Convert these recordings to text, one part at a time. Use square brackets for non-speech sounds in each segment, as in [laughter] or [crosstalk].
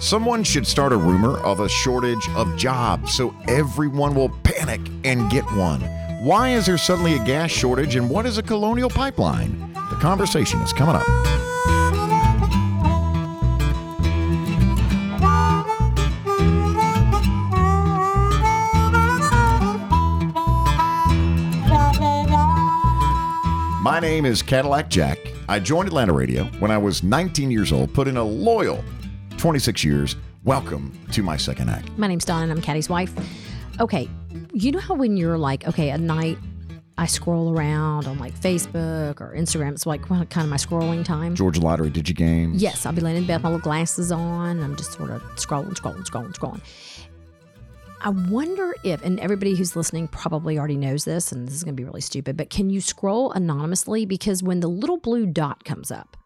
Someone should start a rumor of a shortage of jobs so everyone will panic and get one. Why is there suddenly a gas shortage and what is a colonial pipeline? The conversation is coming up. My name is Cadillac Jack. I joined Atlanta Radio when I was 19 years old, put in a loyal 26 years. Welcome to my second act. My name's Don, and I'm Caddy's wife. Okay, you know how when you're like, okay, at night I scroll around on like Facebook or Instagram. It's like kind of my scrolling time. Georgia Lottery Digi game? Yes, I'll be laying in bed, with my little glasses on. I'm just sort of scrolling, scrolling, scrolling, scrolling. I wonder if, and everybody who's listening probably already knows this, and this is going to be really stupid, but can you scroll anonymously? Because when the little blue dot comes up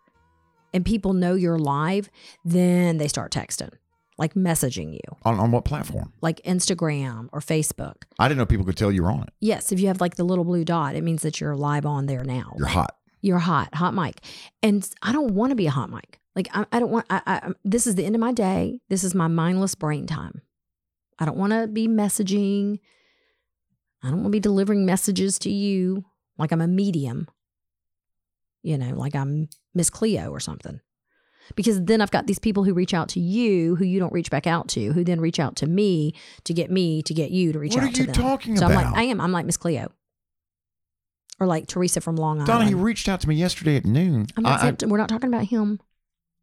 and people know you're live, then they start texting, like messaging you, On, on what platform? like Instagram or Facebook. I didn't know people could tell you were on it. Yes, if you have like the little blue dot, it means that you're live on there now. You're hot. You're hot, hot mic. And I don't want to be a hot mic. Like I, I don't want. I, I, this is the end of my day. This is my mindless brain time. I don't want to be messaging. I don't want to be delivering messages to you like I'm a medium. You know, like I'm Miss Cleo or something. Because then I've got these people who reach out to you, who you don't reach back out to, who then reach out to me to get me to get you to reach What out are to you them. talking so I'm about? like, I am. I'm like Miss Cleo, or like Theresa from Long Island. Donna, he reached out to me yesterday at noon. I'm not I, saying, we're not talking about him.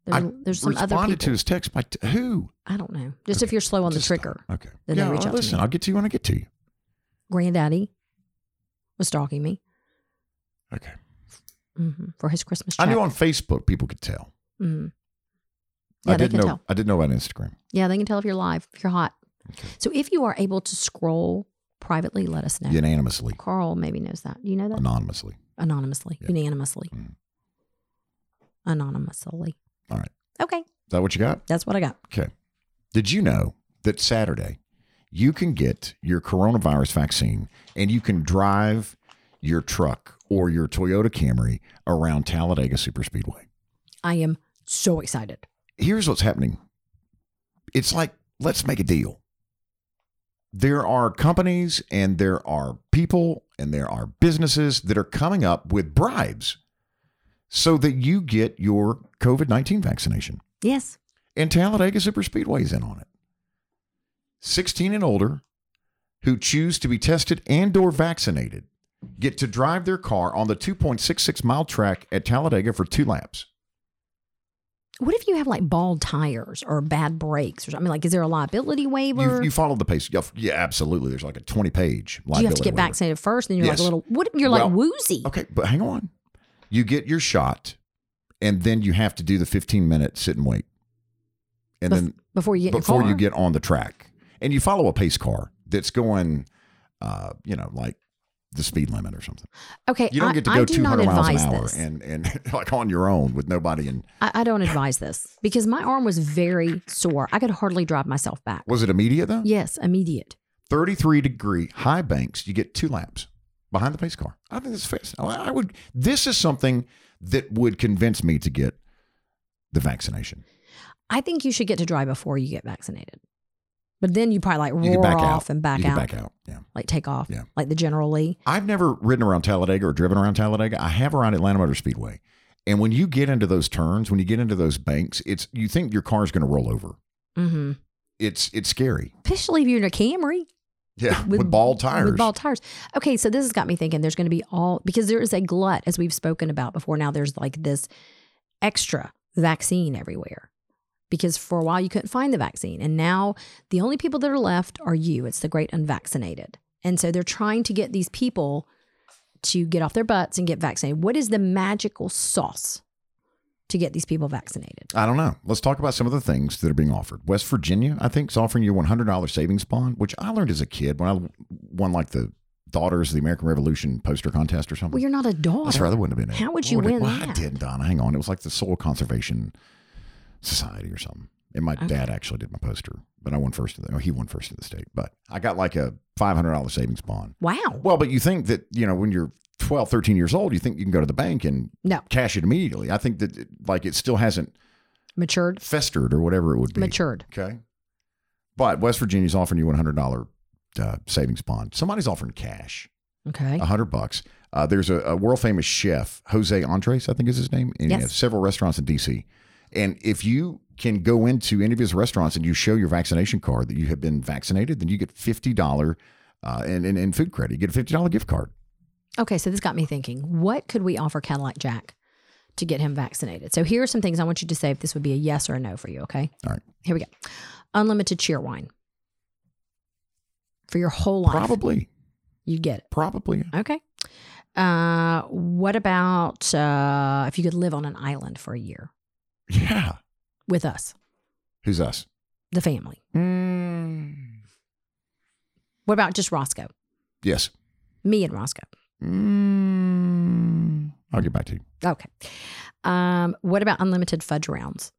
There's, I there's some other responded people. to his text by t- who? I don't know. Just if you're slow on the trigger. stop. Okay. Then yeah, they reach out to listen, me. I'll get to you when I get to you. Granddaddy was stalking me Okay. Hmm for his Christmas I knew on Facebook people could tell. hmm Yeah, they didn't can know. tell. I didn't know about Instagram. Yeah, they can tell if you're live, if you're hot. Okay. So if you are able to scroll privately, let us know. Unanimously, Carl maybe knows that. Do you know that? anonymously. Anonymously, Yeah. unanimously, Mm. anonymously. All right. Okay, Is that what you got? that's what I got. Okay. Did you know that Saturday you can get your coronavirus vaccine and you can drive your truck or your Toyota Camry around Talladega Superspeedway? I am so excited. Here's what's happening. It's like, let's make a deal. There are companies and there are people and there are businesses that are coming up with bribes so that you get your COVID 19 vaccination. Yes. And Talladega Superspeedway is in on it. 16 and older who choose to be tested and or vaccinated get to drive their car on the 2.66 mile track at Talladega for two laps. What if you have like bald tires or bad brakes or something? Like, is there a liability waiver? You, you follow the pace. Yeah, absolutely. There's like a 20 page Do you have to get waiver. vaccinated first? Then you're like a little. What you're Well, like woozy? Okay, but hang on. You get your shot and then you have to do the 15 minute sit and wait. And Bef- then before you get before you get on the track. And you follow a pace car that's going, uh, you know, like the speed limit or something. Okay, You don't I, get to go do 200 miles an hour this. and, and [laughs] like on your own with nobody. And I, I don't advise this because my arm was very sore. I could hardly drive myself back. was it immediate though? Yes, immediate. 33 degree high banks, you get two laps behind the pace car. I think this is fair. I would, this is something that would convince me to get the vaccination. I think you should get to drive before you get vaccinated. But then you probably like You roar back off out. and back you out, back out. Yeah. like take off, Yeah. like the General Lee. I've never ridden around Talladega or driven around Talladega. I have around Atlanta Motor Speedway. And when you get into those turns, when you get into those banks, it's you think your car is going to roll over. Mm-hmm. It's it's scary. Especially if you're in a Camry Yeah, [laughs] with, bald tires. With bald tires. Okay, so this has got me thinking. There's going to be all because there is a glut, as we've spoken about before. Now there's like this extra vaccine everywhere because for a while you couldn't find the vaccine, and now the only people that are left are you. It's the great unvaccinated, and so they're trying to get these people to get off their butts and get vaccinated. What is the magical sauce to get these people vaccinated? I don't know. Let's talk about some of the things that are being offered. West Virginia, I think, is offering you a $100 savings bond, which I learned as a kid when I won like the Daughters of the American Revolution poster contest or something. Well, you're not a daughter. That's right. That wouldn't have been it. How would you win Well, I that? did, Donna. Hang on. It was like the Soil Conservation Society or something. And my dad actually did my poster, but I won first. In the, he won first in the state. But I got like a $500 savings bond. Wow. Well, but you think that, you know, when you're 12, 13 years old, you think you can go to the bank and No. cash it immediately. I think that, it- like, it still hasn't Matured. festered, or whatever it would be. Matured. Okay. But West Virginia's offering you one hundred dollar uh, savings bond. Somebody's offering cash, Okay. a hundred bucks. Uh, there's a, a world famous chef, Jose Andres, I think is his name, and he Yes. has several restaurants in DC. And if you can go into any of his restaurants and you show your vaccination card that you have been vaccinated, then you get fifty dollar uh, in, in in food credit. You get a fifty dollar gift card. Okay, so this got me thinking. What could we offer Cadillac Jack to get him vaccinated? So here are some things I want you to say if this would be a yes or a no for you, okay? All right. Here we go. Unlimited Cheerwine. For your whole life. Probably, You get it. probably. Okay. Uh, what about uh, if you could live on an island for a year Yeah. with us, Who's us? the family? Mm. What about just Roscoe? Yes. Me and Roscoe. Mm. I'll get back to you. Okay. Um, what about unlimited fudge rounds?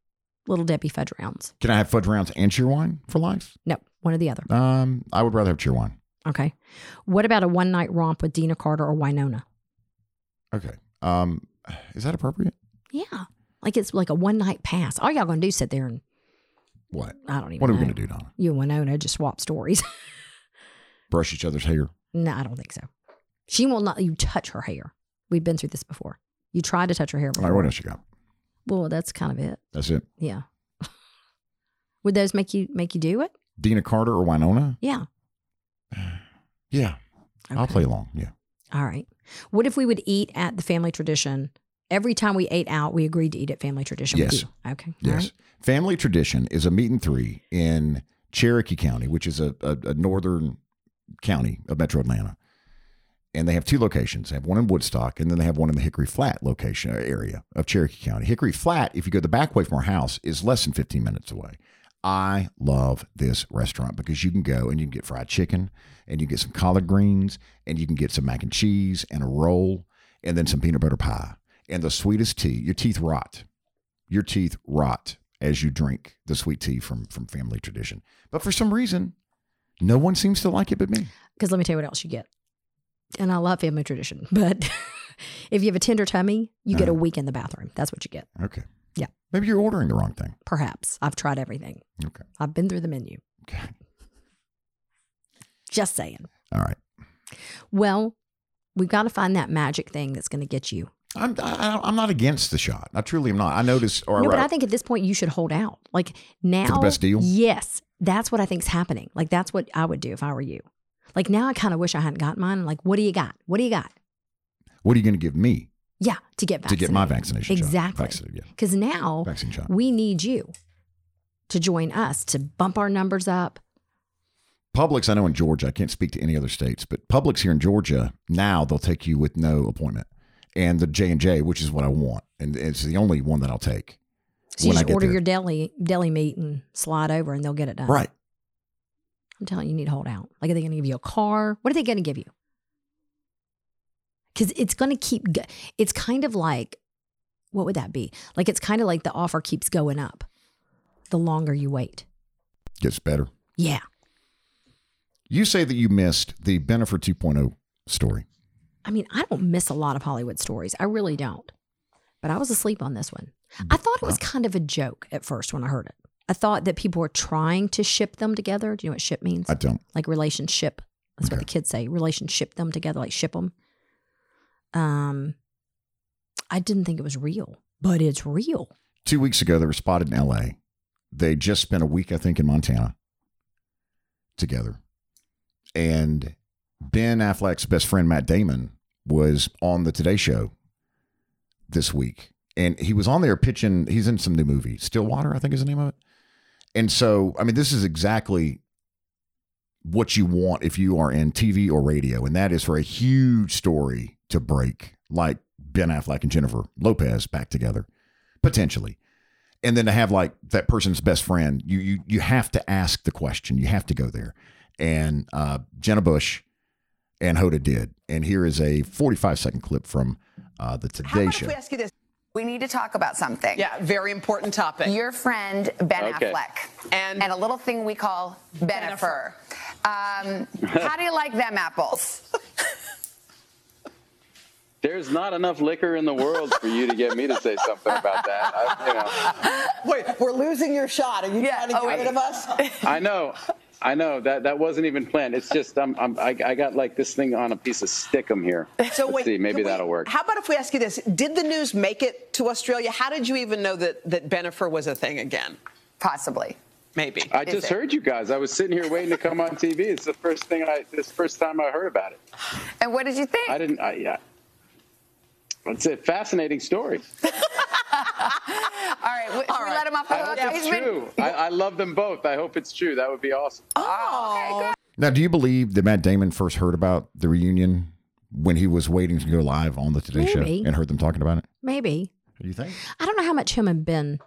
Little Debbie fudge rounds. Can I have fudge rounds and Cheerwine for life? No, one or the other. Um, I would rather have Cheerwine. Okay. What about a one night romp with Deana Carter or Wynonna? Okay. Um, is that appropriate? Yeah. Like it's like a one night pass. All y'all gonna do sit there and What? I don't even What are we know. to do, Donna? You and Wynonna just swap stories. [laughs] Brush each other's hair? no, I don't think so. She will not let you touch her hair. We've been through this before. You tried to touch her hair All before. right. What else you got? Well, that's kind of it. That's it. Yeah. [laughs] Would those make you make you do it? Deana Carter or Wynonna? Yeah. [sighs] Yeah. I'll play along. Yeah. All right. What if we would eat at the family tradition? Every time we ate out, we agreed to eat at family tradition Yes. Okay. Yes. right. Family Tradition is a meat and three in Cherokee County, which is a, a, a northern county of Metro Atlanta. And they have two locations. They have one in Woodstock, and then they have one in the Hickory Flat location uh, area of Cherokee County. Hickory Flat, if you go the back way from our house, is less than 15 minutes away. I love this restaurant because you can go and you can get fried chicken, and you get some collard greens, and you can get some mac and cheese and a roll, and then some peanut butter pie. And the sweetest tea, your teeth rot your teeth rot as you drink the sweet tea from from family tradition. But for some reason, no one seems to like it but me. Because let me tell you what else you get. And I love family tradition, [laughs] but if you have a tender tummy, you get a Uh-huh. week in the bathroom. That's what you get. Okay. Yeah. Maybe you're ordering the wrong thing. Perhaps. I've tried everything. Okay. I've been through the menu. Okay. Just saying. All right. Well, we've got to find that magic thing that's going to get you. I'm I, I'm not against the shot. I truly am not. I noticed. Or no, but I, I think at this point you should hold out. Like now, for the best deal? Yes, that's what I think's happening. Like that's what I would do if I were you. Like now, I kind of wish I hadn't got mine. I'm like, what do you got? What do you got? what are you going to give me Yeah, to get to get my vaccination shot? Exactly. Vaccinated, yeah. Because now Vaccine shot. we need you to join us to bump our numbers up. Publix, I know in Georgia, I can't speak to any other states, but Publix here in Georgia, now they'll take you with no appointment. And the J and J, which is what I want, and it's the only one that I'll take. So you just order there. your deli deli meat and slide over, and they'll get it done. Right. I'm telling you, you need to hold out. Like, are they going to give you a car? What are they going to give you? Because it's going to keep. It's kind of like, what would that be? Like, it's kind of like the offer keeps going up, the longer you wait. Gets better. Yeah. You say that you missed the Bennifer 2.0 story. I mean, I don't miss a lot of Hollywood stories. I really don't. But I was asleep on this one. I thought it was kind of a joke at first when I heard it. I thought that people were trying to ship them together. Do you know what ship means? I don't. like relationship. That's what the kids say. Relationship them together, like ship them. Um, I didn't think it was real, but it's real. Two weeks ago, they were spotted in L.A. They just spent a week, I think, in Montana together. And Ben Affleck's best friend, Matt Damon, was on the Today Show this week. And he was on there pitching, he's in some new movie, Stillwater, I think is the name of it. And so, I mean, this is exactly what you want if you are in TV or radio. And that is for a huge story to break, like Ben Affleck and Jennifer Lopez back together, potentially. And then to have like that person's best friend, you you you have to ask the question. You have to go there. And uh, Jenna Bush and Hoda did. And here is a 45 second clip from uh, the How Today about Show. if we ask you this? We need to talk about something. Yeah, very important topic. Your friend Ben Okay. Affleck And- and a little thing we call Bennifer. Um, how do you like them apples? [laughs] There's not enough liquor in the world for you to get me to say something about that. I, you know, Wait, we're losing your shot. Are you Yeah, trying to get oh, rid wait. of us? I know, I know that that wasn't even planned. It's just I'm, I'm I, I got like this thing on a piece of stickum here. So Let's wait, see, maybe that'll work. How about if we ask you this? Did the news make it to Australia? How did you even know that that Bennifer was a thing again? Possibly. Maybe. I Is just it? heard you guys. I was sitting here waiting to come on TV. It's the first thing I. This first time I heard about it. And what did you think? I didn't. I, yeah. It's a fascinating story. [laughs] [laughs] All right, w- should we let him off the I hope it's He's been- true. I, I love them both. I hope it's true. That would be awesome. Oh, okay. Oh. Now, do you believe that Matt Damon first heard about the reunion when he was waiting to go live on the Today Maybe. Show and heard them talking about it? Maybe. Do you think? I don't know how much him and Ben.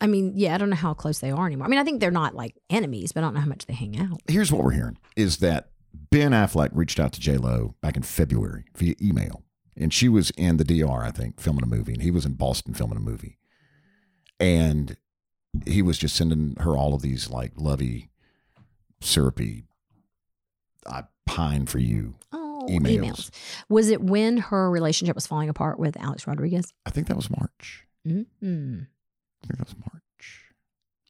I mean, yeah, I don't know how close they are anymore. I mean, I think they're not like enemies, but I don't know how much they hang out. Here's what we're hearing: is that Ben Affleck reached out to J Lo back in February via email, and she was in the DR, I think, filming a movie, and he was in Boston filming a movie, and he was just sending her all of these like lovey, syrupy, I pine for you. Oh, Emails. emails. Was it when her relationship was falling apart with Alex Rodriguez? I think that was March. Mm-hmm. I think that was March.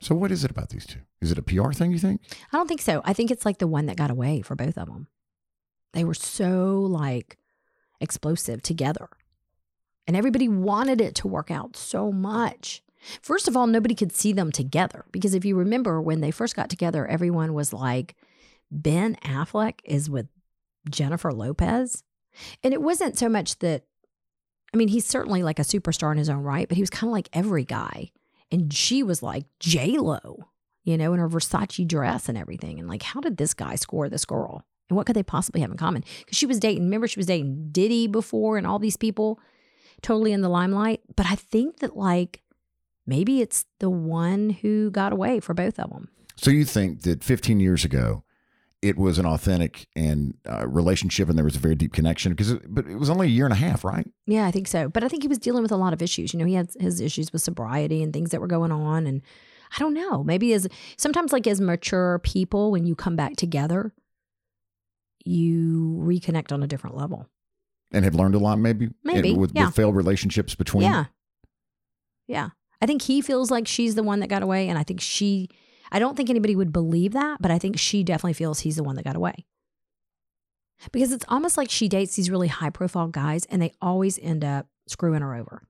So what is it about these two? Is it a PR thing? You think? I don't think so. I think it's like the one that got away for both of them. They were so like explosive together. And everybody wanted it to work out so much. First of all, nobody could see them together because if you remember when they first got together, everyone was like, Ben Affleck is with Jennifer Lopez. And it wasn't so much that, I mean, he's certainly like a superstar in his own right, but he was kind of like every guy. And she was like J Lo, you know, in her Versace dress and everything. And like, how did this guy score this girl? And what could they possibly have in common? Because she was dating, remember, she was dating Diddy before and all these people totally in the limelight. But I think that like maybe it's the one who got away for both of them. So you think that 15 years ago, it was an authentic and uh, relationship, and there was a very deep connection because, it, but it was only a year and a half, right? Yeah, I think so. But I think he was dealing with a lot of issues. You know, he had his issues with sobriety and things that were going on. And I don't know, maybe as sometimes like as mature people, when you come back together, you reconnect on a different level. And have learned a lot, maybe. Maybe, And with, yeah. with failed relationships between. Yeah. Yeah. I think he feels like she's the one that got away. And I think she, I don't think anybody would believe that, but I think she definitely feels he's the one that got away. Because it's almost like she dates these really high profile guys and they always end up screwing her over.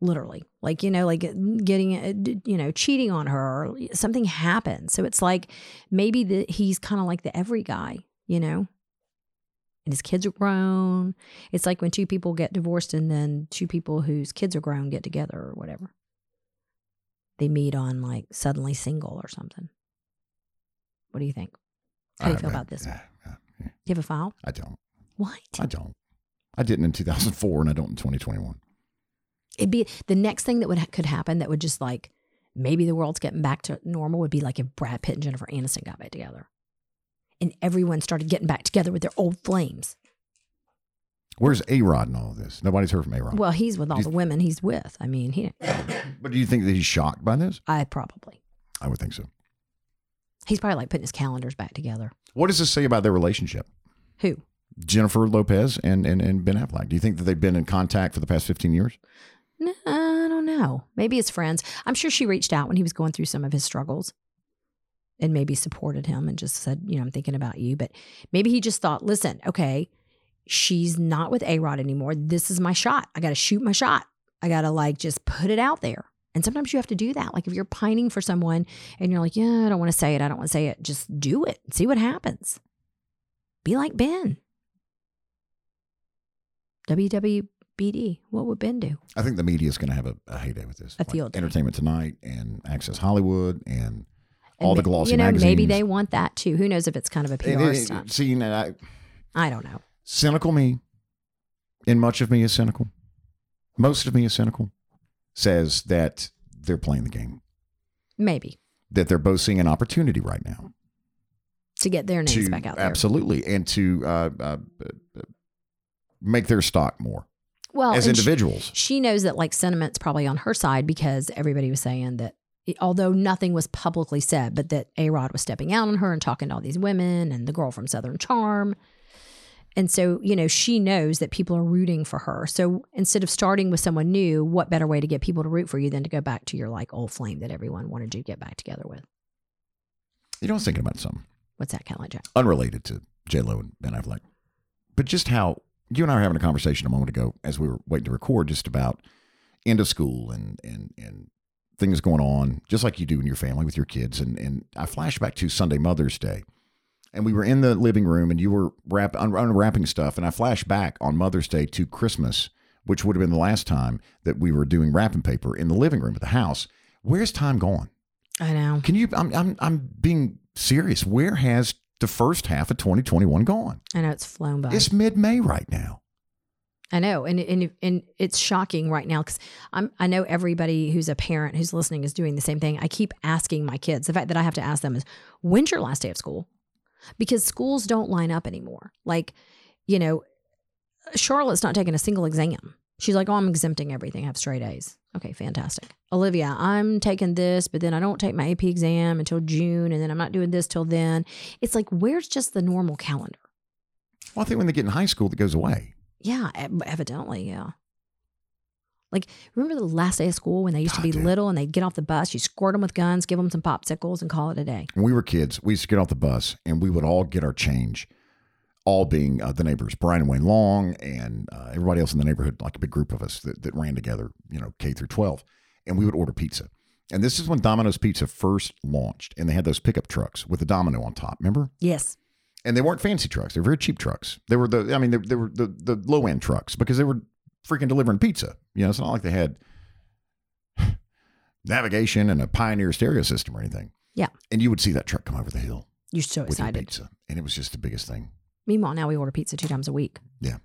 Literally. Like, you know, like getting, uh, you know, cheating on her or something happens. So it's like maybe the, he's kind of like the every guy, you know? and his kids are grown. It's like when two people get divorced and then two people whose kids are grown get together or whatever. They meet on like suddenly single or something. What do you think? How do you I- feel I- about this? yeah. You have a file? I don't. What? I don't. I didn't in 2004, and I don't in 2021. It'd be the next thing that would could happen that would just like maybe the world's getting back to normal would be like if Brad Pitt and Jennifer Aniston got back together. And everyone started getting back together with their old flames. Where's A Rod in all of this? Nobody's heard from A Rod. Well, he's with all He's- the women he's with. I mean, he [coughs] but do you think that he's shocked by this? I probably. I would think so. He's probably like putting his calendars back together. What does this say about their relationship? Who? Jennifer Lopez and, and, and Ben Affleck. Do you think that they've been in contact for the past 15 years? No, I don't know. Maybe it's friends. I'm sure she reached out when he was going through some of his struggles and maybe supported him and just said, you know, I'm thinking about you. But maybe he just thought, listen, okay, she's not with A Rod anymore. This is my shot. I got to shoot my shot. I got to like just put it out there. And sometimes you have to do that. Like if you're pining for someone and you're like, yeah, I don't want to say it. I don't want to say it. Just do it. See what happens. Be like Ben. WWBD. What would Ben do? I think the media is going to have a, a heyday with this. A field day. Entertainment Tonight and Access Hollywood and And all the ma- glossy You know, maybe they want that too. Who knows if it's kind of a PR And it- stunt? See, and I, I don't know. cynical me, and much of me is cynical. Most of me is cynical. Says that they're playing the game. Maybe That they're both seeing an opportunity right now to get their names to back out there. absolutely and to uh, uh, uh, make their stock more Well, as and she- individuals. she knows that like sentiment's probably on her side because everybody was saying that although nothing was publicly said, but that A Rod was stepping out on her and talking to all these women and the girl from Southern Charm. And so, you know, she knows that people are rooting for her. So instead of starting with someone new, what better way to get people to root for you than to go back to your like old flame that everyone wanted you to get back together with? You know, I was thinking about something What's that, Cadillac Jack? unrelated to J Lo and Ben Affleck, but just how you and I were having a conversation a moment ago as we were waiting to record, just about end of school and and and things going on, just like you do in your family with your kids. And and I flash back to Sunday Mother's Day, and we were in the living room, and you were wrap un- unwrapping stuff, and I flash back on Mother's Day to Christmas, which would have been the last time that we were doing wrapping paper in the living room of the house. Where's time gone? I know. Can you? I'm I'm I'm being serious. Where has the first half of 2021 gone? I know it's flown by. It's mid May right now. I know, and and and it's shocking right now because I'm I know everybody who's a parent who's listening is doing the same thing. I keep asking my kids. The fact that I have to ask them is, "When's your last day of school?" Because schools don't line up anymore. Like, you know, Charlotte's not taking a single exam. She's like, "Oh, I'm exempting everything. I have straight A's." Okay, fantastic. Olivia, I'm taking this, but then I don't take my AP exam until June, and then I'm not doing this till then. It's like, where's just the normal calendar? Well, I think when they get in high school, it goes away. Yeah, evidently, yeah. Like, remember the last day of school when they used to be little and they'd get off the bus, you squirt them with guns, give them some popsicles, and call it a day. When we were kids, we used to get off the bus and we would all get our change, all being uh, the neighbors, Brian and Wayne Long, and uh, everybody else in the neighborhood, like a big group of us that, that ran together, you know, K through 12. And we would order pizza. And this is when Domino's Pizza first launched, and they had those pickup trucks with a domino on top. Remember? Yes. And they weren't fancy trucks. They were very cheap trucks. They were the, I mean, they, they were the, the low end trucks because they were freaking delivering pizza. You know, it's not like they had [sighs] navigation and a Pioneer stereo system or anything. Yeah. And you would see that truck come over the hill You're so excited. pizza, and it was just the biggest thing. Meanwhile, now we order pizza two times a week. Yeah.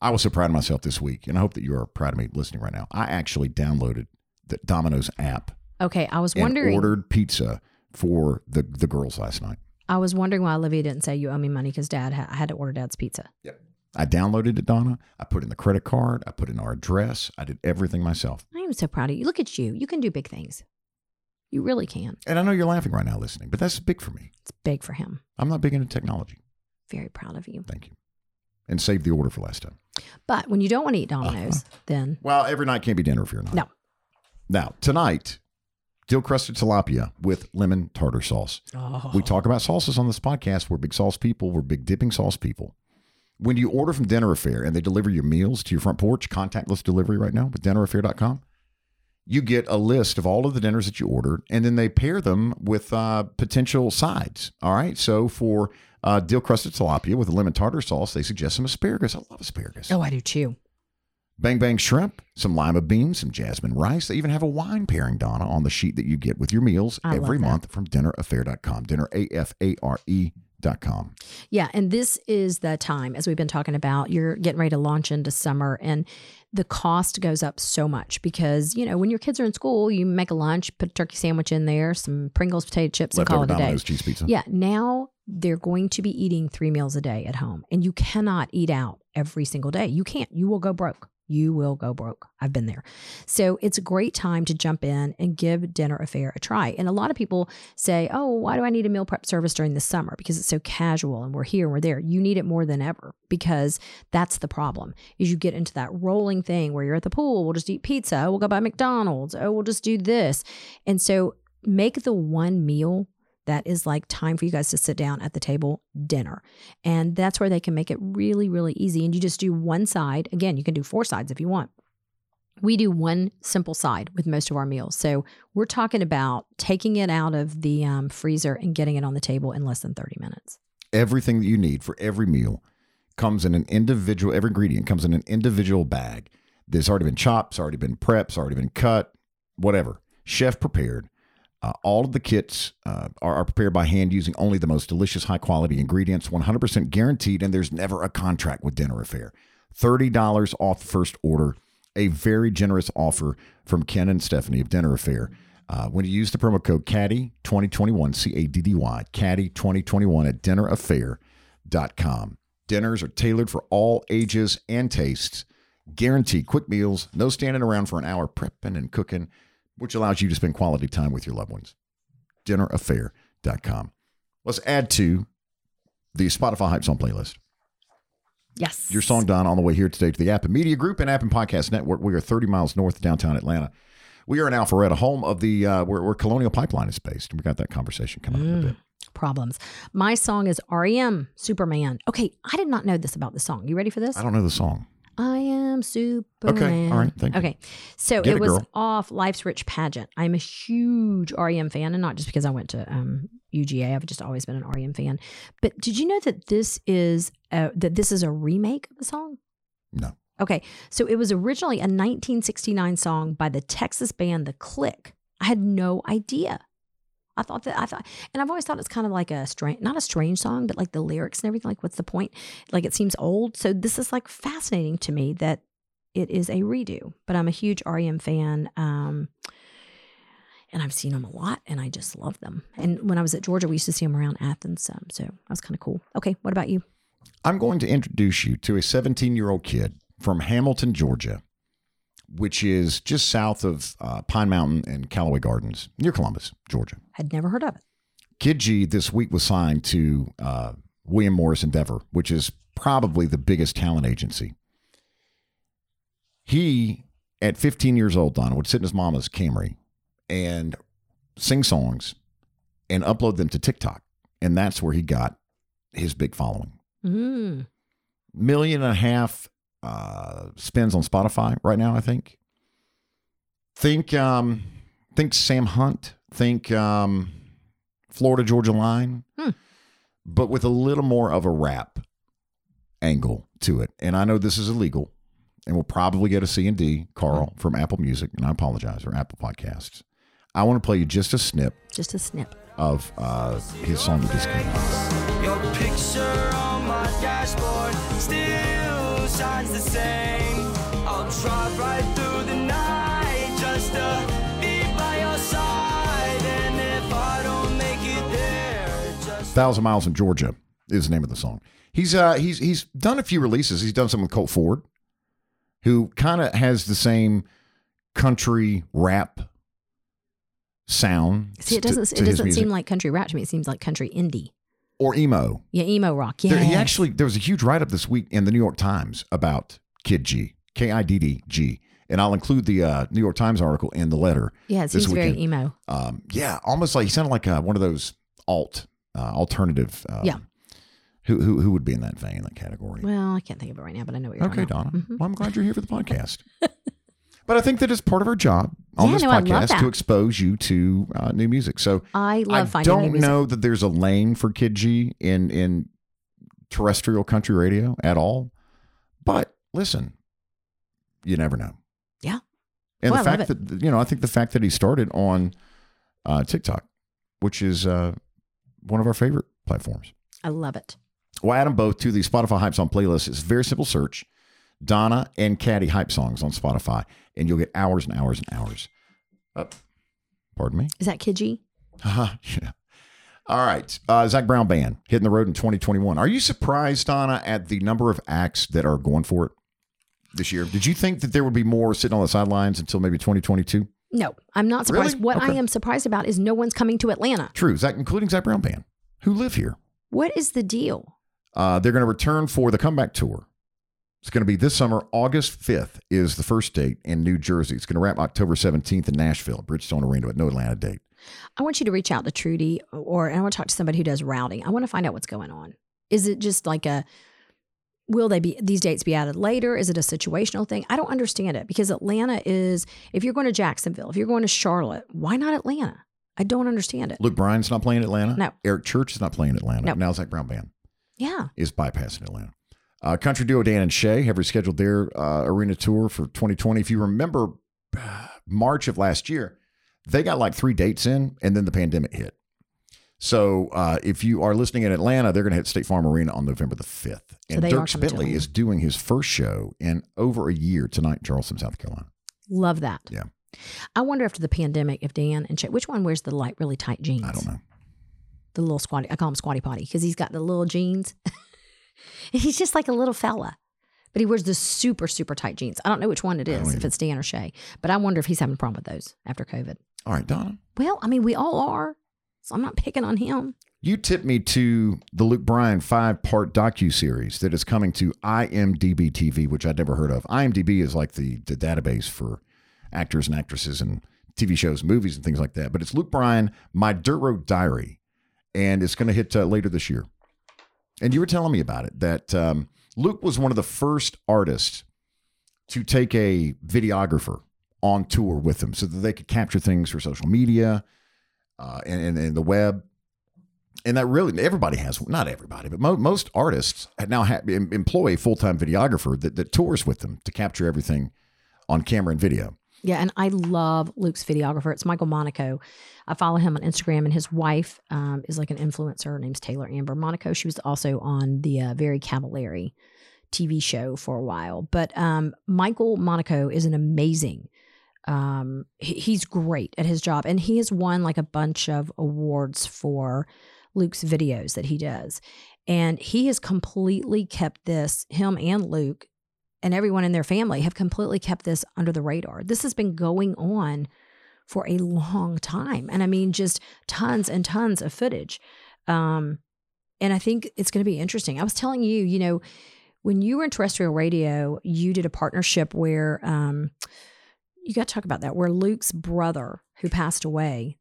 I was so proud of myself this week, and I hope that you are proud of me listening right now. I actually downloaded the Domino's app Okay, I was wondering. ordered pizza for the the girls last night. I was wondering why Olivia didn't say you owe me money because Dad ha- I had to order Dad's pizza. Yep. I downloaded it, Donna. I put in the credit card. I put in our address. I did everything myself. I am so proud of you. Look at you. You can do big things. You really can. And I know you're laughing right now listening, but that's big for me. It's big for him. I'm not big into technology. Very proud of you. Thank you. And save the order for last time. But when you don't want to eat uh-huh. Domino's, then Well, every night can't be dinner if you're not. No. Now, tonight, dill crusted tilapia with lemon tartar sauce. Oh. We talk about sauces on this podcast. We're big sauce people. We're big dipping sauce people. When you order from Dinner Affair and they deliver your meals to your front porch, contactless delivery right now with dinneraffair.com, you get a list of all of the dinners that you ordered, and then they pair them with uh, potential sides. All right. So for uh, dill crusted tilapia with a lemon tartar sauce, they suggest some asparagus. I love asparagus. oh, I do too. Bang Bang Shrimp, some lima beans, some jasmine rice. They even have a wine pairing, Donna, on the sheet that you get with your meals I every month from dinneraffair.com. Dinner, A F A R E.com. Yeah, and this is the time, as we've been talking about, you're getting ready to launch into summer, and the cost goes up so much because you know when your kids are in school, you make a lunch, put a turkey sandwich in there, some Pringles potato chips, and call it a day. Cheese pizza. Yeah, now they're going to be eating three meals a day at home, and you cannot eat out every single day. You can't. You will go broke. You will go broke. I've been there. So it's a great time to jump in and give Dinner Affair a try. And a lot of people say, oh, why do I need a meal prep service during the summer? Because it's so casual and we're here and we're there. You need it more than ever because that's the problem is you get into that rolling thing where you're at the pool, we'll just eat pizza, we'll go by McDonald's, oh, we'll just do this. And so make the one meal that is like time for you guys to sit down at the table dinner. And that's where they can make it really, really easy. And you just do one side. Again, you can do four sides if you want. We do one simple side with most of our meals. So we're talking about taking it out of the um, freezer and getting it on the table in less than 30 minutes. Everything that you need for every meal comes in an individual, every ingredient comes in an individual bag. That's already been chopped, it's already been prepped, it's already been cut, whatever. Chef prepared. Uh, all of the kits uh, are, are prepared by hand using only the most delicious, high quality ingredients, 100% guaranteed, and there's never a contract with Dinner Affair. $30 off the first order. A very generous offer from Ken and Stephanie of Dinner Affair. Uh, when you use the promo code CADDY2021, C A D D Y, CADDY2021 at dinneraffair.com. Dinners are tailored for all ages and tastes. Guaranteed quick meals, no standing around for an hour prepping and cooking, which allows you to spend quality time with your loved ones. Dinneraffair.com. Let's add to the Spotify Hype Song playlist. Yes. Your song, Don, on the way here today to the App and Media Group and App and Podcast Network. We are 30 miles north of downtown Atlanta. We are in Alpharetta, home of the uh, where, where Colonial Pipeline is based. We got that conversation coming up in a bit. Problems. My song is REM, Superman. Okay, I did not know this about the song. You ready for this? I don't know the song. I am Superman. Okay, all right, thank you. Okay, so Get it it, was girl. off Life's Rich Pageant. I'm a huge REM fan, and not just because I went to um, UGA. I've just always been an REM fan. But did you know that this is a, that this is a remake of the song? No. Okay, so it was originally a 1969 song by the Texas band The Clique. I had no idea. I thought that I thought, and I've always thought it's kind of like a strange, not a strange song, but like the lyrics and everything. Like, what's the point? Like, it seems old. So this is like fascinating to me that it is a redo. But I'm a huge REM fan, um, and I've seen them a lot, and I just love them. And when I was at Georgia, we used to see them around Athens, um, so that was kind of cool. Okay, what about you? I'm going to introduce you to a 17 year old kid from Hamilton, Georgia, which is just south of uh, Pine Mountain and Callaway Gardens, near Columbus, Georgia. Had never heard of it. Kidd G this week was signed to uh, William Morris Endeavor, which is probably the biggest talent agency. He, at 15 years old, Donna, would sit in his mama's Camry and sing songs and upload them to TikTok. And that's where he got his big following. Mm. Million and a half uh, spins on Spotify right now, I think. Think um, think Sam Hunt. Think um, Florida Georgia Line, Hmm. but with a little more of a rap angle to it. And I know this is illegal, and we'll probably get a C and D, Carl from Apple Music, and I apologize, or Apple Podcasts. I want to play you just a snip Just a snip. of uh, his song that just came out. Shines the same. I'll drive right through the night just to be by your side. And if I don't make it there, just Thousand Miles in Georgia is the name of the song. He's uh he's he's done a few releases. He's done some with Colt Ford, who kind of has the same country rap sound. See, it doesn't. to it doesn't seem like country rap to me. It seems like country indie. Or emo. Yeah, emo rock. Yeah. There, he actually there was a huge write up this week in the New York Times about Kidd G, K I D D G, and I'll include the uh, New York Times article in the letter. Yeah, seems very emo. Um, yeah, almost like he sounded like uh, one of those alt uh, alternative. Um, Yeah. Who, who who would be in that vein, that category? Well, I can't think of it right now, but I know what you're Okay, talking Donna. Mhm. Well, I'm glad you're here for the podcast. [laughs] but I think that it's part of our job on Yeah, this no, podcast to expose you to uh, new music. So I love I finding new don't know that there's a lane for Kidd G in in terrestrial country radio at all. But listen, you never know. Yeah. And Well, the I fact that you know, I think the fact that he started on uh, TikTok, which is uh, one of our favorite platforms. I love it. We'll add them both to the Spotify Hype Song playlist. It's a very simple search. Donna and Caddy Hype Songs on Spotify, and you'll get hours and hours and hours. Uh, pardon me? Is that Kidd G? Uh-huh. [laughs] Yeah. All right. Uh, Zac Brown Band hitting the road in 2021. Are you surprised, Donna, at the number of acts that are going for it this year? Did you think that there would be more sitting on the sidelines until maybe 2022? No, I'm not surprised. Really? What I am surprised about is no one's coming to Atlanta. True. Zac, including Zac Brown Band, who live here. What is the deal? Uh, they're going to return for the comeback tour. It's going to be this summer. August 5th is the first date in New Jersey. It's going to wrap October 17th in Nashville, Bridgestone Arena, with no Atlanta date. I want you to reach out to Trudy or and I want to talk to somebody who does routing. I want to find out what's going on. Is it just like a will they be these dates be added later? Is it a situational thing? I don't understand it because Atlanta is if you're going to Jacksonville, if you're going to Charlotte, why not Atlanta? I don't understand it. Luke Bryan's not playing Atlanta. No. Eric Church is not playing Atlanta. No. Now Zac Brown Band. Yeah. is bypassing Atlanta. Uh, country duo Dan and Shay have rescheduled their uh, arena tour for 2020. If you remember March of last year, they got like three dates in, and then the pandemic hit. So uh, if you are listening in Atlanta, they're going to hit State Farm Arena on November the 5th. And are Dirk coming to Spitley Atlanta. is doing his first show in over a year tonight in Charleston, South Carolina. Love that. Yeah. I wonder after the pandemic if Dan and Shay, which one wears the light really tight jeans? I don't know. The little squatty. I call him squatty potty because he's got the little jeans. [laughs] he's just like a little fella. But he wears the super, super tight jeans. I don't know which one it is, if it's Dan or Shay. But I wonder if he's having a problem with those after COVID. All right, Donna. Well, I mean, we all are. So I'm not picking on him. You tipped me to the Luke Bryan five part docu series that is coming to IMDb TV, which I'd never heard of. IMDb is like the, the database for actors and actresses and TV shows, movies, and things like that. But it's Luke Bryan, My Dirt Road Diary, and it's going to hit uh, later this year. And you were telling me about it that um, Luke was one of the first artists to take a videographer on tour with him so that they could capture things for social media uh, and, and, and the web. And that really everybody has not everybody but mo- most artists now ha- employ a full-time videographer that, that tours with them to capture everything on camera and video Yeah, and I love Luke's videographer. It's Michael Monaco. I follow him on Instagram, and his wife um, is like an influencer. Her name's Taylor Amber Monaco. She was also on the uh, Very Cavallari TV show for a while. But um, Michael Monaco is an amazing. Um, he- he's great at his job, and he has won like a bunch of awards for Luke's videos that he does. And he has completely kept this, him and Luke, and everyone in their family have completely kept this under the radar. This has been going on for a long time. And I mean, just tons and tons of footage. Um, and I think it's going to be interesting. I was telling you, you know, when you were in terrestrial radio, you did a partnership where um, you got to talk about that, where Luke's brother, who passed away,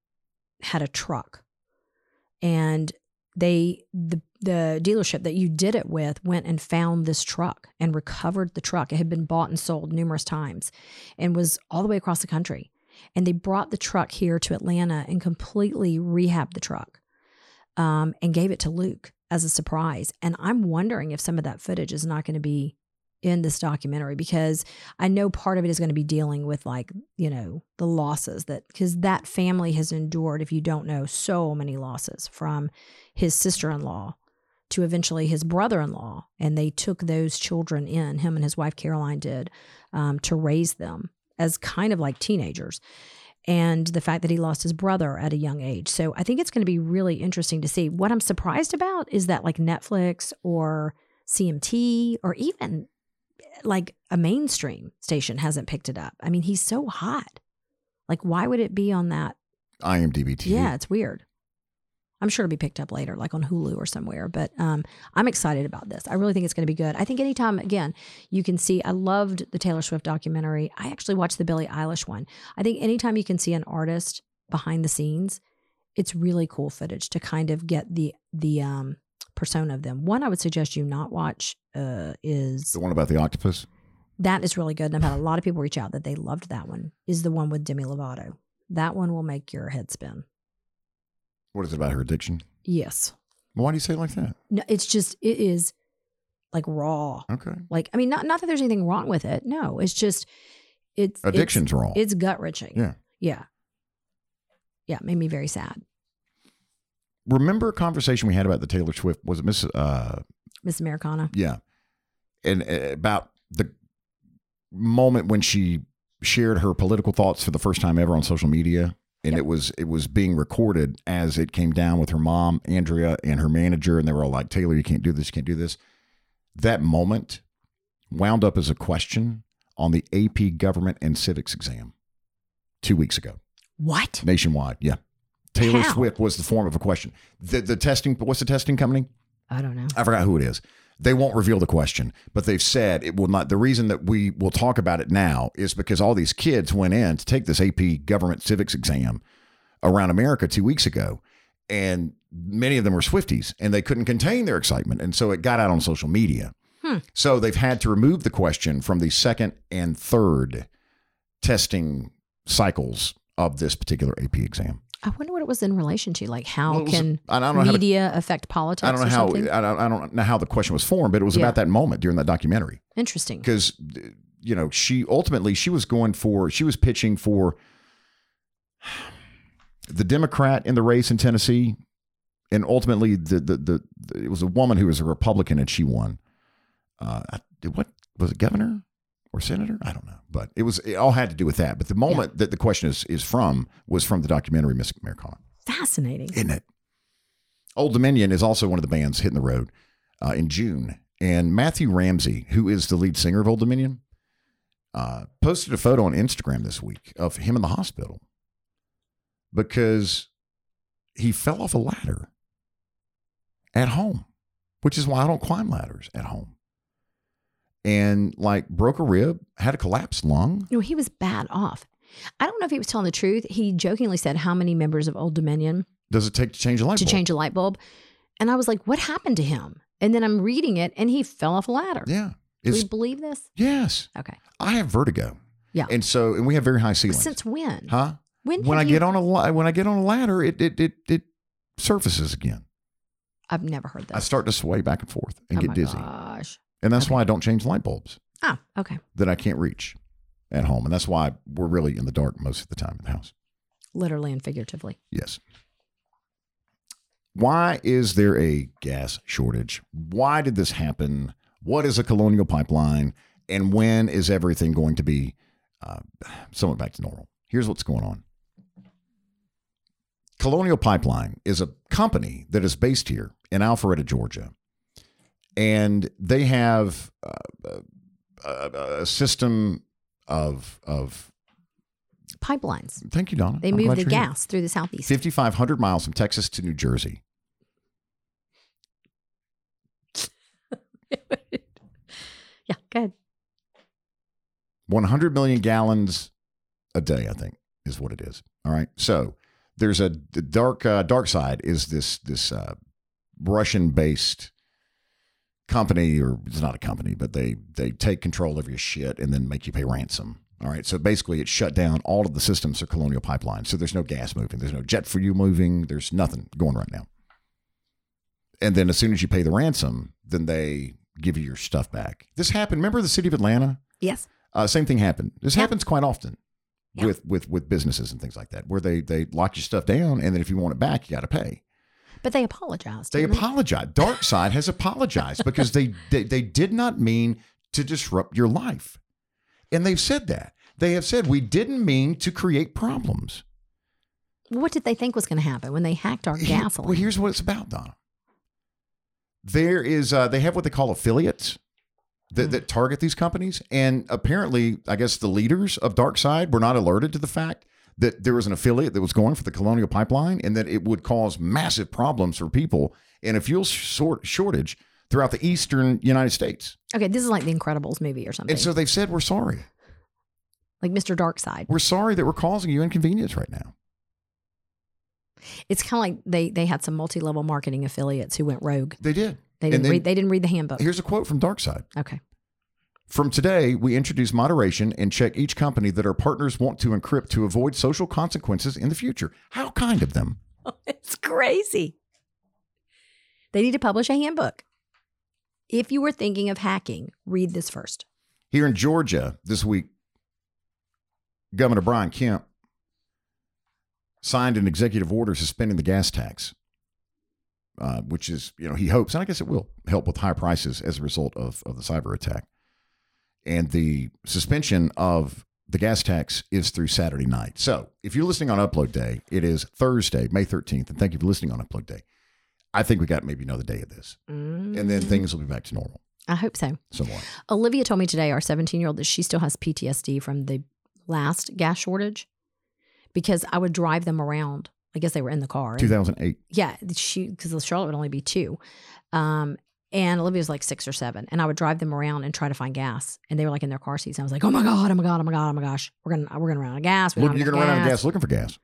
had a truck. And they the the dealership that you did it with went and found this truck and recovered the truck. It had been bought and sold numerous times and was all the way across the country. And they brought the truck here to Atlanta and completely rehabbed the truck um, and gave it to Luke as a surprise. And I'm wondering if some of that footage is not going to be in this documentary because I know part of it is going to be dealing with like, you know, the losses that because that family has endured, if you don't know, so many losses from his sister in law to eventually his brother in law. And they took those children in, him and his wife Caroline did, um, to raise them as kind of like teenagers. And the fact that he lost his brother at a young age. So I think it's going to be really interesting to see. What I'm surprised about is that like Netflix or CMT or even like a mainstream station hasn't picked it up. I mean, he's so hot. Like, why would it be on that? imdb tv Yeah, it's weird. I'm sure it'll be picked up later, like on Hulu or somewhere. But um, I'm excited about this. I really think it's going to be good. I think anytime, again, you can see, I loved the Taylor Swift documentary. I actually watched the Billie Eilish one. I think anytime you can see an artist behind the scenes, it's really cool footage to kind of get the the um, persona of them. One I would suggest you not watch uh, is the one about the octopus that is really good. And I've had a lot of people reach out that they loved that one. Is the one with Demi Lovato. That one will make your head spin. What is it about her addiction Yes. why do you say it like that No, it's just it is like raw. okay Like I mean, not not that there's anything wrong with it. No, it's just it's it's- addiction's wrong It's, gut wrenching. yeah Yeah. Yeah, it made me very sad. remember a conversation we had about the taylor swift was it miss uh Miss Americana. Yeah. And uh, about the moment when she shared her political thoughts for the first time ever on social media and Yep. it was it was being recorded as it came down with her mom, Andrea, and her manager and they were all like, "Taylor, you can't do this, you can't do this." That moment wound up as a question on the AP Government and Civics exam 2 weeks ago What? nationwide. Yeah. Taylor How? Swift was the form of a question. The the testing what's the testing company? I don't know. I forgot who it is. They won't reveal the question, but they've said it will not. The reason that we will talk about it now is because all these kids went in to take this AP government civics exam around America two weeks ago, and many of them were Swifties, and they couldn't contain their excitement, and so it got out on social media. Hmm. So they've had to remove the question from the second and third testing cycles of this particular AP exam. I wonder what it was in relation to. Like how Well, was- can I don't know how to- media affect politics? I don't know how? I don't, I don't know how the question was formed, but it was Yeah. about that moment during that documentary. Interesting. because you know she ultimately she was going for she was pitching for the Democrat in the race in Tennessee, and ultimately the the the, the it was a woman who was a Republican and she won. Uh, what was it, governor or senator? I don't know, but it was it all had to do with that. But the moment that the question is is from was from the documentary Miss Americana, Fascinating. isn't it? Old Dominion is also one of the bands hitting the road uh, in June. And Matthew Ramsey, who is the lead singer of Old Dominion, uh, posted a photo on Instagram this week of him in the hospital because he fell off a ladder at home, which is why I don't climb ladders at home. And like broke a rib, had a collapsed lung. You know, he was bad off. I don't know if he was telling the truth. He jokingly said how many members of Old Dominion Does it take to change a light to bulb? change a light bulb. And I was like, what happened to him? And then I'm reading it and he fell off a ladder. Yeah. Do we believe this? yes. Okay. I have vertigo. Yeah. And so, and we have very high ceilings. Since when? huh? When, When I you- get on a when I get on a ladder, it it it, it surfaces again. I've never heard that. I start to sway back and forth and oh get dizzy, gosh. And that's Okay. why I don't change light bulbs Ah, okay. that I can't reach at home, and that's why we're really in the dark most of the time in the house. Literally and figuratively. Yes. Why is there a gas shortage? Why did this happen? What is a colonial pipeline? And when is everything going to be uh, somewhat back to normal? Here's what's going on Colonial Pipeline is a company that is based here in Alpharetta, Georgia. And they have uh, a, a system of, of, Pipelines. thank you, Donna. They I'm move the you're here. gas through the southeast. 5,500 miles from Texas to New Jersey. [laughs] yeah, good. 100 million gallons a day, I think, is what it is. All right. So there's a the dark uh, dark side is this this uh, Russian based company, or it's not a company, but they they take control of your shit and then make you pay ransom. All right. So basically, it shut down all of the systems of Colonial Pipeline. So there's no gas moving. There's no jet fuel moving. There's nothing going right now. And then as soon as you pay the ransom, then they give you your stuff back. This happened. Remember the city of Atlanta? Yes. Uh, same thing happened. This Yeah. happens quite often Yeah. with with with businesses and things like that, where they they lock your stuff down, and then if you want it back, you got to pay. But they apologized. They didn't. Dark Side has apologized [laughs] because they, they they did not mean to disrupt your life, and they've said that. They have said we didn't mean to create problems. What did they think was going to happen when they hacked our Here- gasoline? Well, here's what it's about, Donna. There is, uh, they have what they call affiliates that, that target these companies. And apparently, I guess the leaders of Dark Side were not alerted to the fact that there was an affiliate that was going for the Colonial Pipeline and that it would cause massive problems for people and a fuel short- shortage throughout the eastern United States. okay, this is like the Incredibles movie or something. And so they've said, We're sorry. like Mr. Darkside. We're sorry that we're causing you inconvenience right now. It's kind of like they they had some multi level marketing affiliates who went rogue. They did. They didn't then- read. They didn't read the handbook. Here's a quote from Dark Side. Okay. From today, we introduce moderation and check each company that our partners want to encrypt to avoid social consequences in the future. How kind of them. [laughs] It's crazy. They need to publish a handbook. If you were thinking of hacking, read this first. Here in Georgia this week, Governor Brian Kemp signed an executive order suspending the gas tax, uh, which is, you know, he hopes, and I guess it will help with high prices as a result of, of the cyber attack. And the suspension of the gas tax is through Saturday night. So if you're listening on Upload Day, it is Thursday, May 13th. And thank you for listening on Upload Day. I think we got maybe another day of this, and then Mm, things will be back to normal I hope so. somewhat. Olivia told me today, our 17 year old, that she still has PTSD from the last gas shortage because I would drive them around. I guess they were in the car. and- 2008. yeah, she because Charlotte would only be two, um, and Olivia was like six or seven, and I would drive them around and try to find gas, and they were like in their car seats. And I was like, oh my god, oh my god, oh my god, oh my gosh, we're gonna we're gonna run out of gas. We have you're going to run out of gas looking for gas.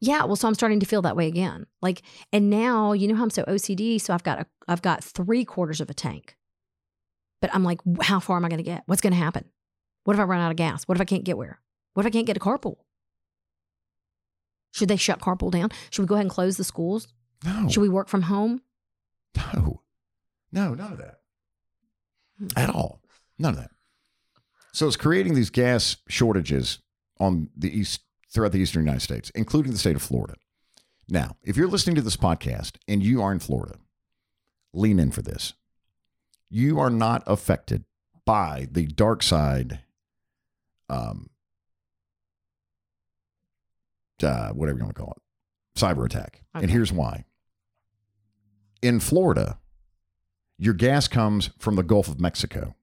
Yeah, well, so I'm starting to feel that way again. Like, and now you know how I'm so OCD, so I've got a I've got three quarters of a tank, but I'm like, how far am I going to get? What's going to happen? What if I run out of gas? What if I can't get where? What if I can't get a carpool? Should they shut carpool down? Should we go ahead and close the schools? No. Should we work from home? No, no, none of that at all. None of that. So it's creating these gas shortages on the east throughout the eastern United States, including the state of Florida. Now, if you're listening to this podcast and you are in Florida, lean in for this. You are not affected by the dark side, um, uh, whatever you want to call it, cyber attack. And here's why. In Florida, your gas comes from the Gulf of Mexico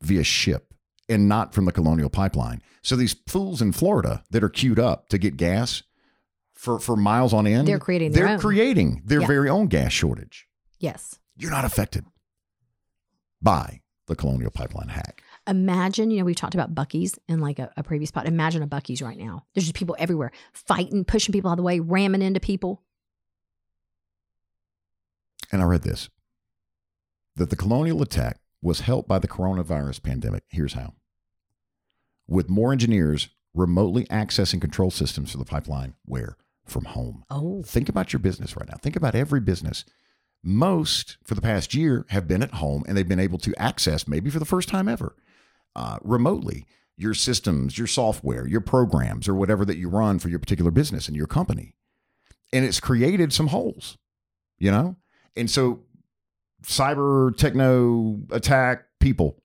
via ship and not from the Colonial Pipeline. So these fools in Florida that are queued up to get gas for for miles on end. They're creating their They're own. creating their Yeah. very own gas shortage. Yes. You're not affected by the Colonial Pipeline hack. Imagine, you know, we've talked about Buc-ee's in like a, a previous spot. Imagine a Buc-ee's right now. There's just people everywhere fighting, pushing people out of the way, ramming into people. And I read this that the colonial attack was helped by the coronavirus pandemic. Here's how. With more engineers remotely accessing control systems for the pipeline, where? From home. Oh, Think about your business right now. Think about every business. Most for the past year have been at home and they've been able to access, maybe for the first time ever, uh, remotely your systems, your software, your programs, or whatever that you run for your particular business and your company. And it's created some holes, you know? And so, cyber techno attack people,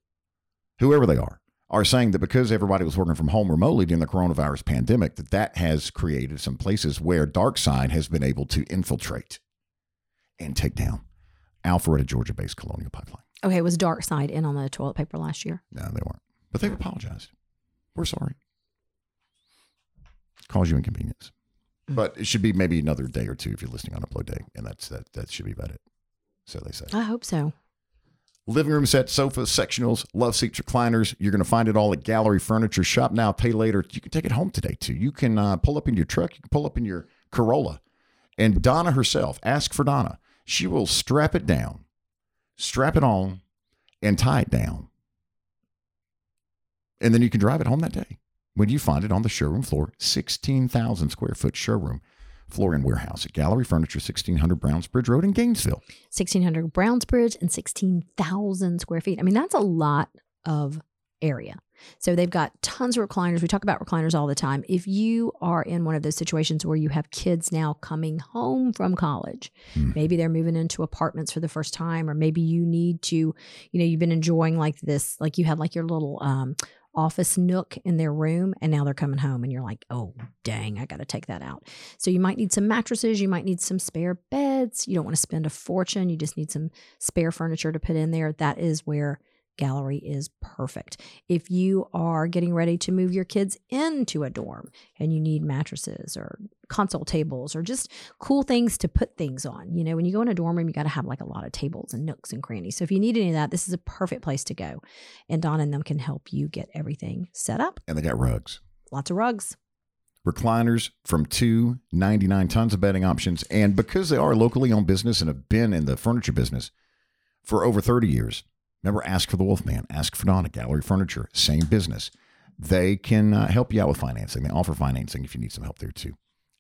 whoever they are, are saying that because everybody was working from home remotely during the coronavirus pandemic, that that has created some places where dark side has been able to infiltrate and take down Alpharetta, Georgia-based Colonial Pipeline. okay. Was Dark Side in on the toilet paper last year? No, they weren't, but they've apologized. We're sorry. Cause you inconvenience, mm. but it should be maybe another day or two if you're listening on upload day, and that's that. That should be about it. So they say. I hope so. Living room set, sofas, sectionals, love seats, recliners. You're going to find it all at Gallery Furniture. Shop now, pay later. You can take it home today too. You can uh, pull up in your truck. You can pull up in your Corolla. And Donna herself, ask for Donna. She will strap it down, strap it on, and tie it down. And then you can drive it home that day when you find it on the showroom floor, 16,000 square foot showroom floor and warehouse at Gallery Furniture, 1600 Brownsbridge Road in Gainesville. 1600 Brownsbridge and 16,000 square feet. I mean, that's a lot of area. So they've got tons of recliners. We talk about recliners all the time. If you are in one of those situations where you have kids now coming home from college, maybe they're moving into apartments for the first time, or maybe you need to, you know, you've been enjoying like this, like you had like your little um, office nook in their room, and now they're coming home, and you're like, oh, dang, I got to take that out. So you might need some mattresses, you might need some spare beds. You don't want to spend a fortune. You just need some spare furniture to put in there. That is where gallery is perfect. If you are getting ready to move your kids into a dorm and you need mattresses or console tables or just cool things to put things on. You know, when you go in a dorm room, you got to have like a lot of tables and nooks and crannies. So if you need any of that, this is a perfect place to go. And Don and them can help you get everything set up. And they got rugs. Lots of rugs. recliners from two ninety nine tons of bedding options. And because they are a locally owned business and have been in the furniture business for over 30 years, remember, ask for the Wolfman, ask for Donna, Gallery Furniture, same business. They can uh, help you out with financing. They offer financing if you need some help there too.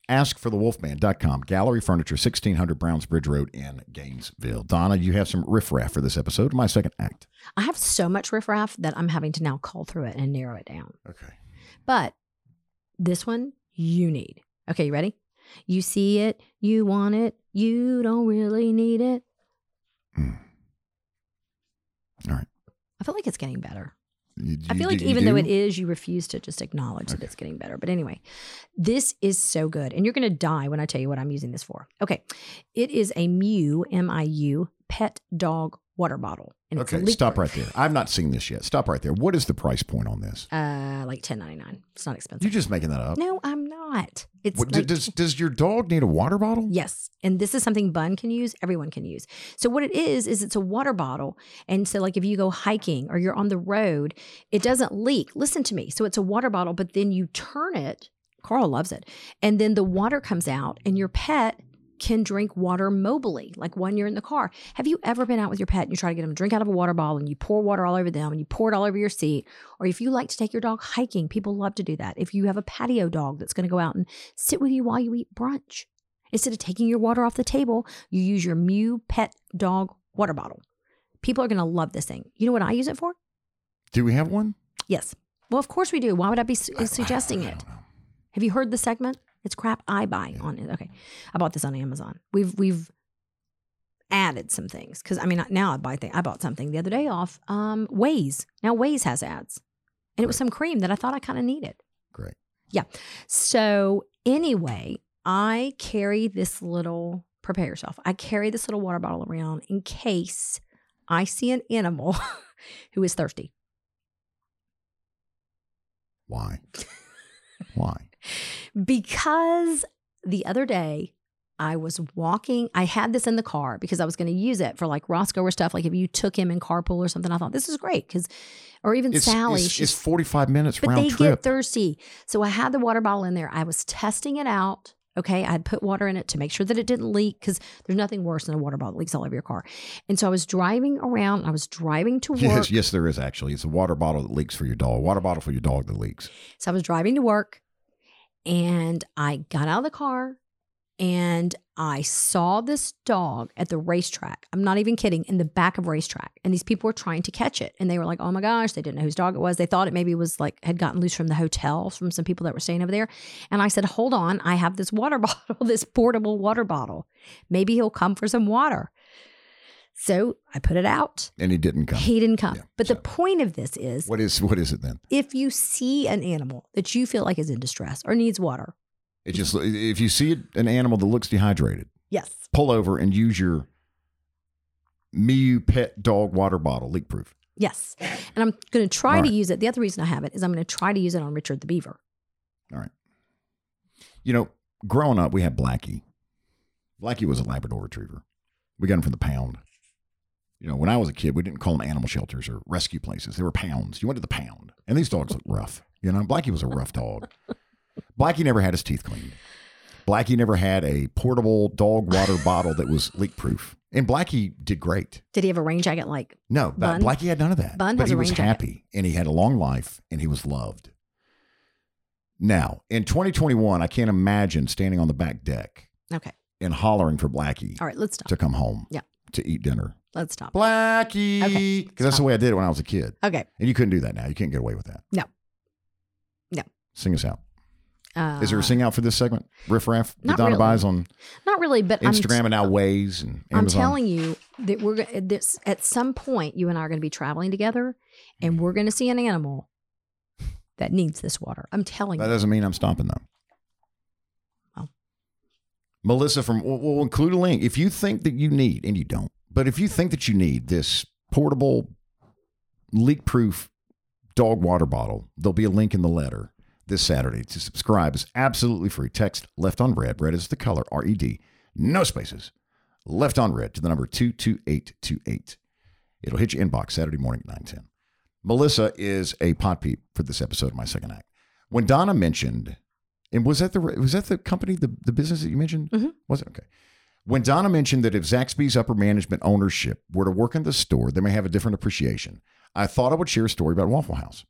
Ask for the Wolfman.com, Gallery Furniture, 1600 Brownsbridge Road in Gainesville. Donna, you have some riffraff for this episode, my second act. I have so much riffraff that I'm having to now call through it and narrow it down. Okay. But this one you need. Okay, you ready? You see it, you want it, you don't really need it. Right. I feel like it's getting better. You- I feel do- like even though it is, you refuse to just acknowledge that it's getting better. But anyway, this is so good. And you're going to die when I tell you what I'm using this for. Okay. It is a Miu, M I U, pet dog water bottle. And Okay, stop right there. I've not seen this yet. Stop right there. What is the price point on this? Uh, like ten ninety nine. It's not expensive. You're just making that up. no, I'm not. It's What, like, does does your dog need a water bottle? Yes. And this is something Bun can use, everyone can use. So, what it is, is it's a water bottle. And so, like, if you go hiking or you're on the road, it doesn't leak. Listen to me. So, it's a water bottle, but then you turn it. Carl loves it. And then the water comes out, and your pet can drink water mobily, like when you're in the car. Have you ever been out with your pet and you try to get them to drink out of a water bottle and you pour water all over them and you pour it all over your seat? Or if you like to take your dog hiking, people love to do that. If you have a patio dog that's going to go out and sit with you while you eat brunch, instead of taking your water off the table, you use your Miu pet dog water bottle. People are going to love this thing. You know what I use it for? Do we have one? Yes. Well, of course we do. Why would I be su- suggesting it? Have you heard the segment? It's crap I buy on it. Okay, I bought this on Amazon. We've we've added some things because I mean now I buy things. I bought something the other day off um, Waze. Now Waze has ads, and it was some cream that I thought I kind of needed. Great. Yeah. So anyway, I carry this little. Prepare yourself. I carry this little water bottle around in case I see an animal [laughs] who is thirsty. Why? Why? Because the other day, I was walking. I had this in the car because I was going to use it for like Roscoe or stuff. Like if you took him in carpool or something, I thought this is great because, or even It's, Sally. it's, she's it's 45 minutes but round they trip. get thirsty. So I had the water bottle in there. I was testing it out. Okay. I had put water in it to make sure that it didn't leak because there's nothing worse than a water bottle that leaks all over your car. And so I was driving around. I was driving to work. yes, yes, there is actually. It's a water bottle that leaks for your dog. Water bottle for your dog that leaks. So I was driving to work and I got out of the car and I saw this dog at the racetrack. I'm not even kidding, in the back of racetrack. And these people were trying to catch it. And they were like, oh my gosh, they didn't know whose dog it was. They thought it maybe was like had gotten loose from the hotel, from some people that were staying over there. And I said, hold on, I have this water [laughs] bottle, this portable water bottle. Maybe he'll come for some water. So I put it out. And he didn't come. He didn't come. Yeah, but so- the point of this is What is what is it then? if you see an animal that you feel like is in distress or needs water, It just if you see an animal that looks dehydrated, yes, pull over and use your Miu pet dog water bottle, leak proof. yes. And I'm going to try All to use it. The other reason I have it is I'm going to try to use it on Richard the Beaver. All right. You know, growing up, we had Blackie. Blackie was a Labrador Retriever. We got him from the pound. You know, when I was a kid, we didn't call them animal shelters or rescue places. They were pounds. You went to the pound, and these dogs look rough. You know, Blackie was a rough dog. [laughs] Blackie never had his teeth cleaned. Blackie never had a portable dog water [laughs] bottle that was leak proof. And Blackie did great. Did he have a rain jacket like No, Bun? Blackie had none of that. Bun but he was rain jacket. happy and he had a long life and he was loved. Now, in 2021, I can't imagine standing on the back deck Okay. and hollering for Blackie All right, let's stop. to come home Yeah. to eat dinner. Let's stop. Blackie. Okay, Because that's the way I did it when I was a kid. Okay. And you couldn't do that now. You can't get away with that. No. No. Sing us out. Uh, Is there a sing out for this segment? Riff Raff with not Donna really. buys on Not really, but Instagram I'm, and now Waze and Amazon. I'm telling you that we're this at some point you and I are going to be traveling together, and we're going to see an animal that needs this water. I'm telling That you. That doesn't mean I'm stopping though. Oh. Melissa from we'll, we'll include a link if you think that you need, and you don't, but if you think that you need this portable, leak-proof dog water bottle, there'll be a link in the letter this Saturday to subscribe. It's absolutely free. Text left on red. Red is the color. R E D. No spaces. Left on red to the number two two eight two eight. It'll hit your inbox Saturday morning at nine ten. Melissa is a pot peep for this episode of my second act. When Donna mentioned, and was that the was that the company, the, the business that you mentioned? Mhm. Was it okay? When Donna mentioned that if Zaxby's upper management ownership were to work in the store, they may have a different appreciation. I thought I would share a story about Waffle House.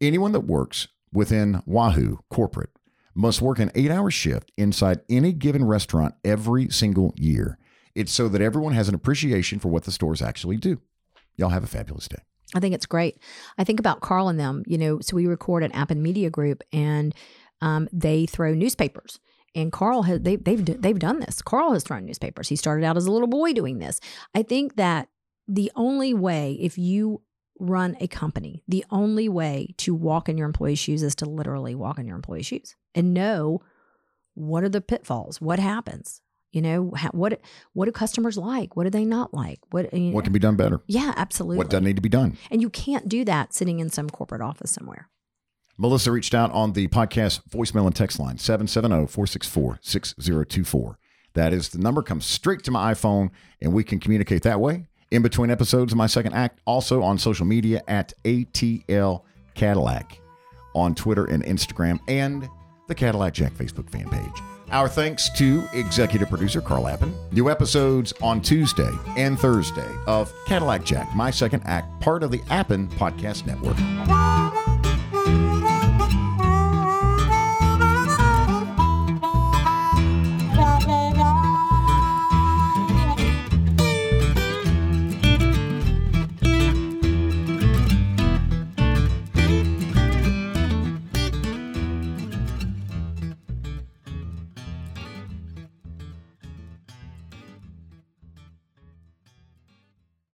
Anyone that works within Wahoo corporate must work an eight hour shift inside any given restaurant every single year. It's so that everyone has an appreciation for what the stores actually do. Y'all have a fabulous day. I think it's great. I think about Carl and them, you know, so we record at Appen Media Group and um, they throw newspapers. And Carl has they, they've they've done this. Carl has thrown newspapers. He started out as a little boy doing this. I think that the only way, if you run a company, the only way to walk in your employee's shoes is to literally walk in your employee's shoes and know what are the pitfalls, what happens, you know, what what do customers like, what do they not like, what What can be done better? yeah, absolutely. What doesn't need to be done? And you can't do that sitting in some corporate office somewhere. Melissa reached out on the podcast voicemail and text line 770 464 6024. That is the number, comes straight to my iPhone, and we can communicate that way. In between episodes of my second act, also on social media at ATL Cadillac on Twitter and Instagram, and the Cadillac Jack Facebook fan page. Our thanks to executive producer Carl Appen. New episodes on Tuesday and Thursday of Cadillac Jack, my second act, part of the Appen Podcast Network.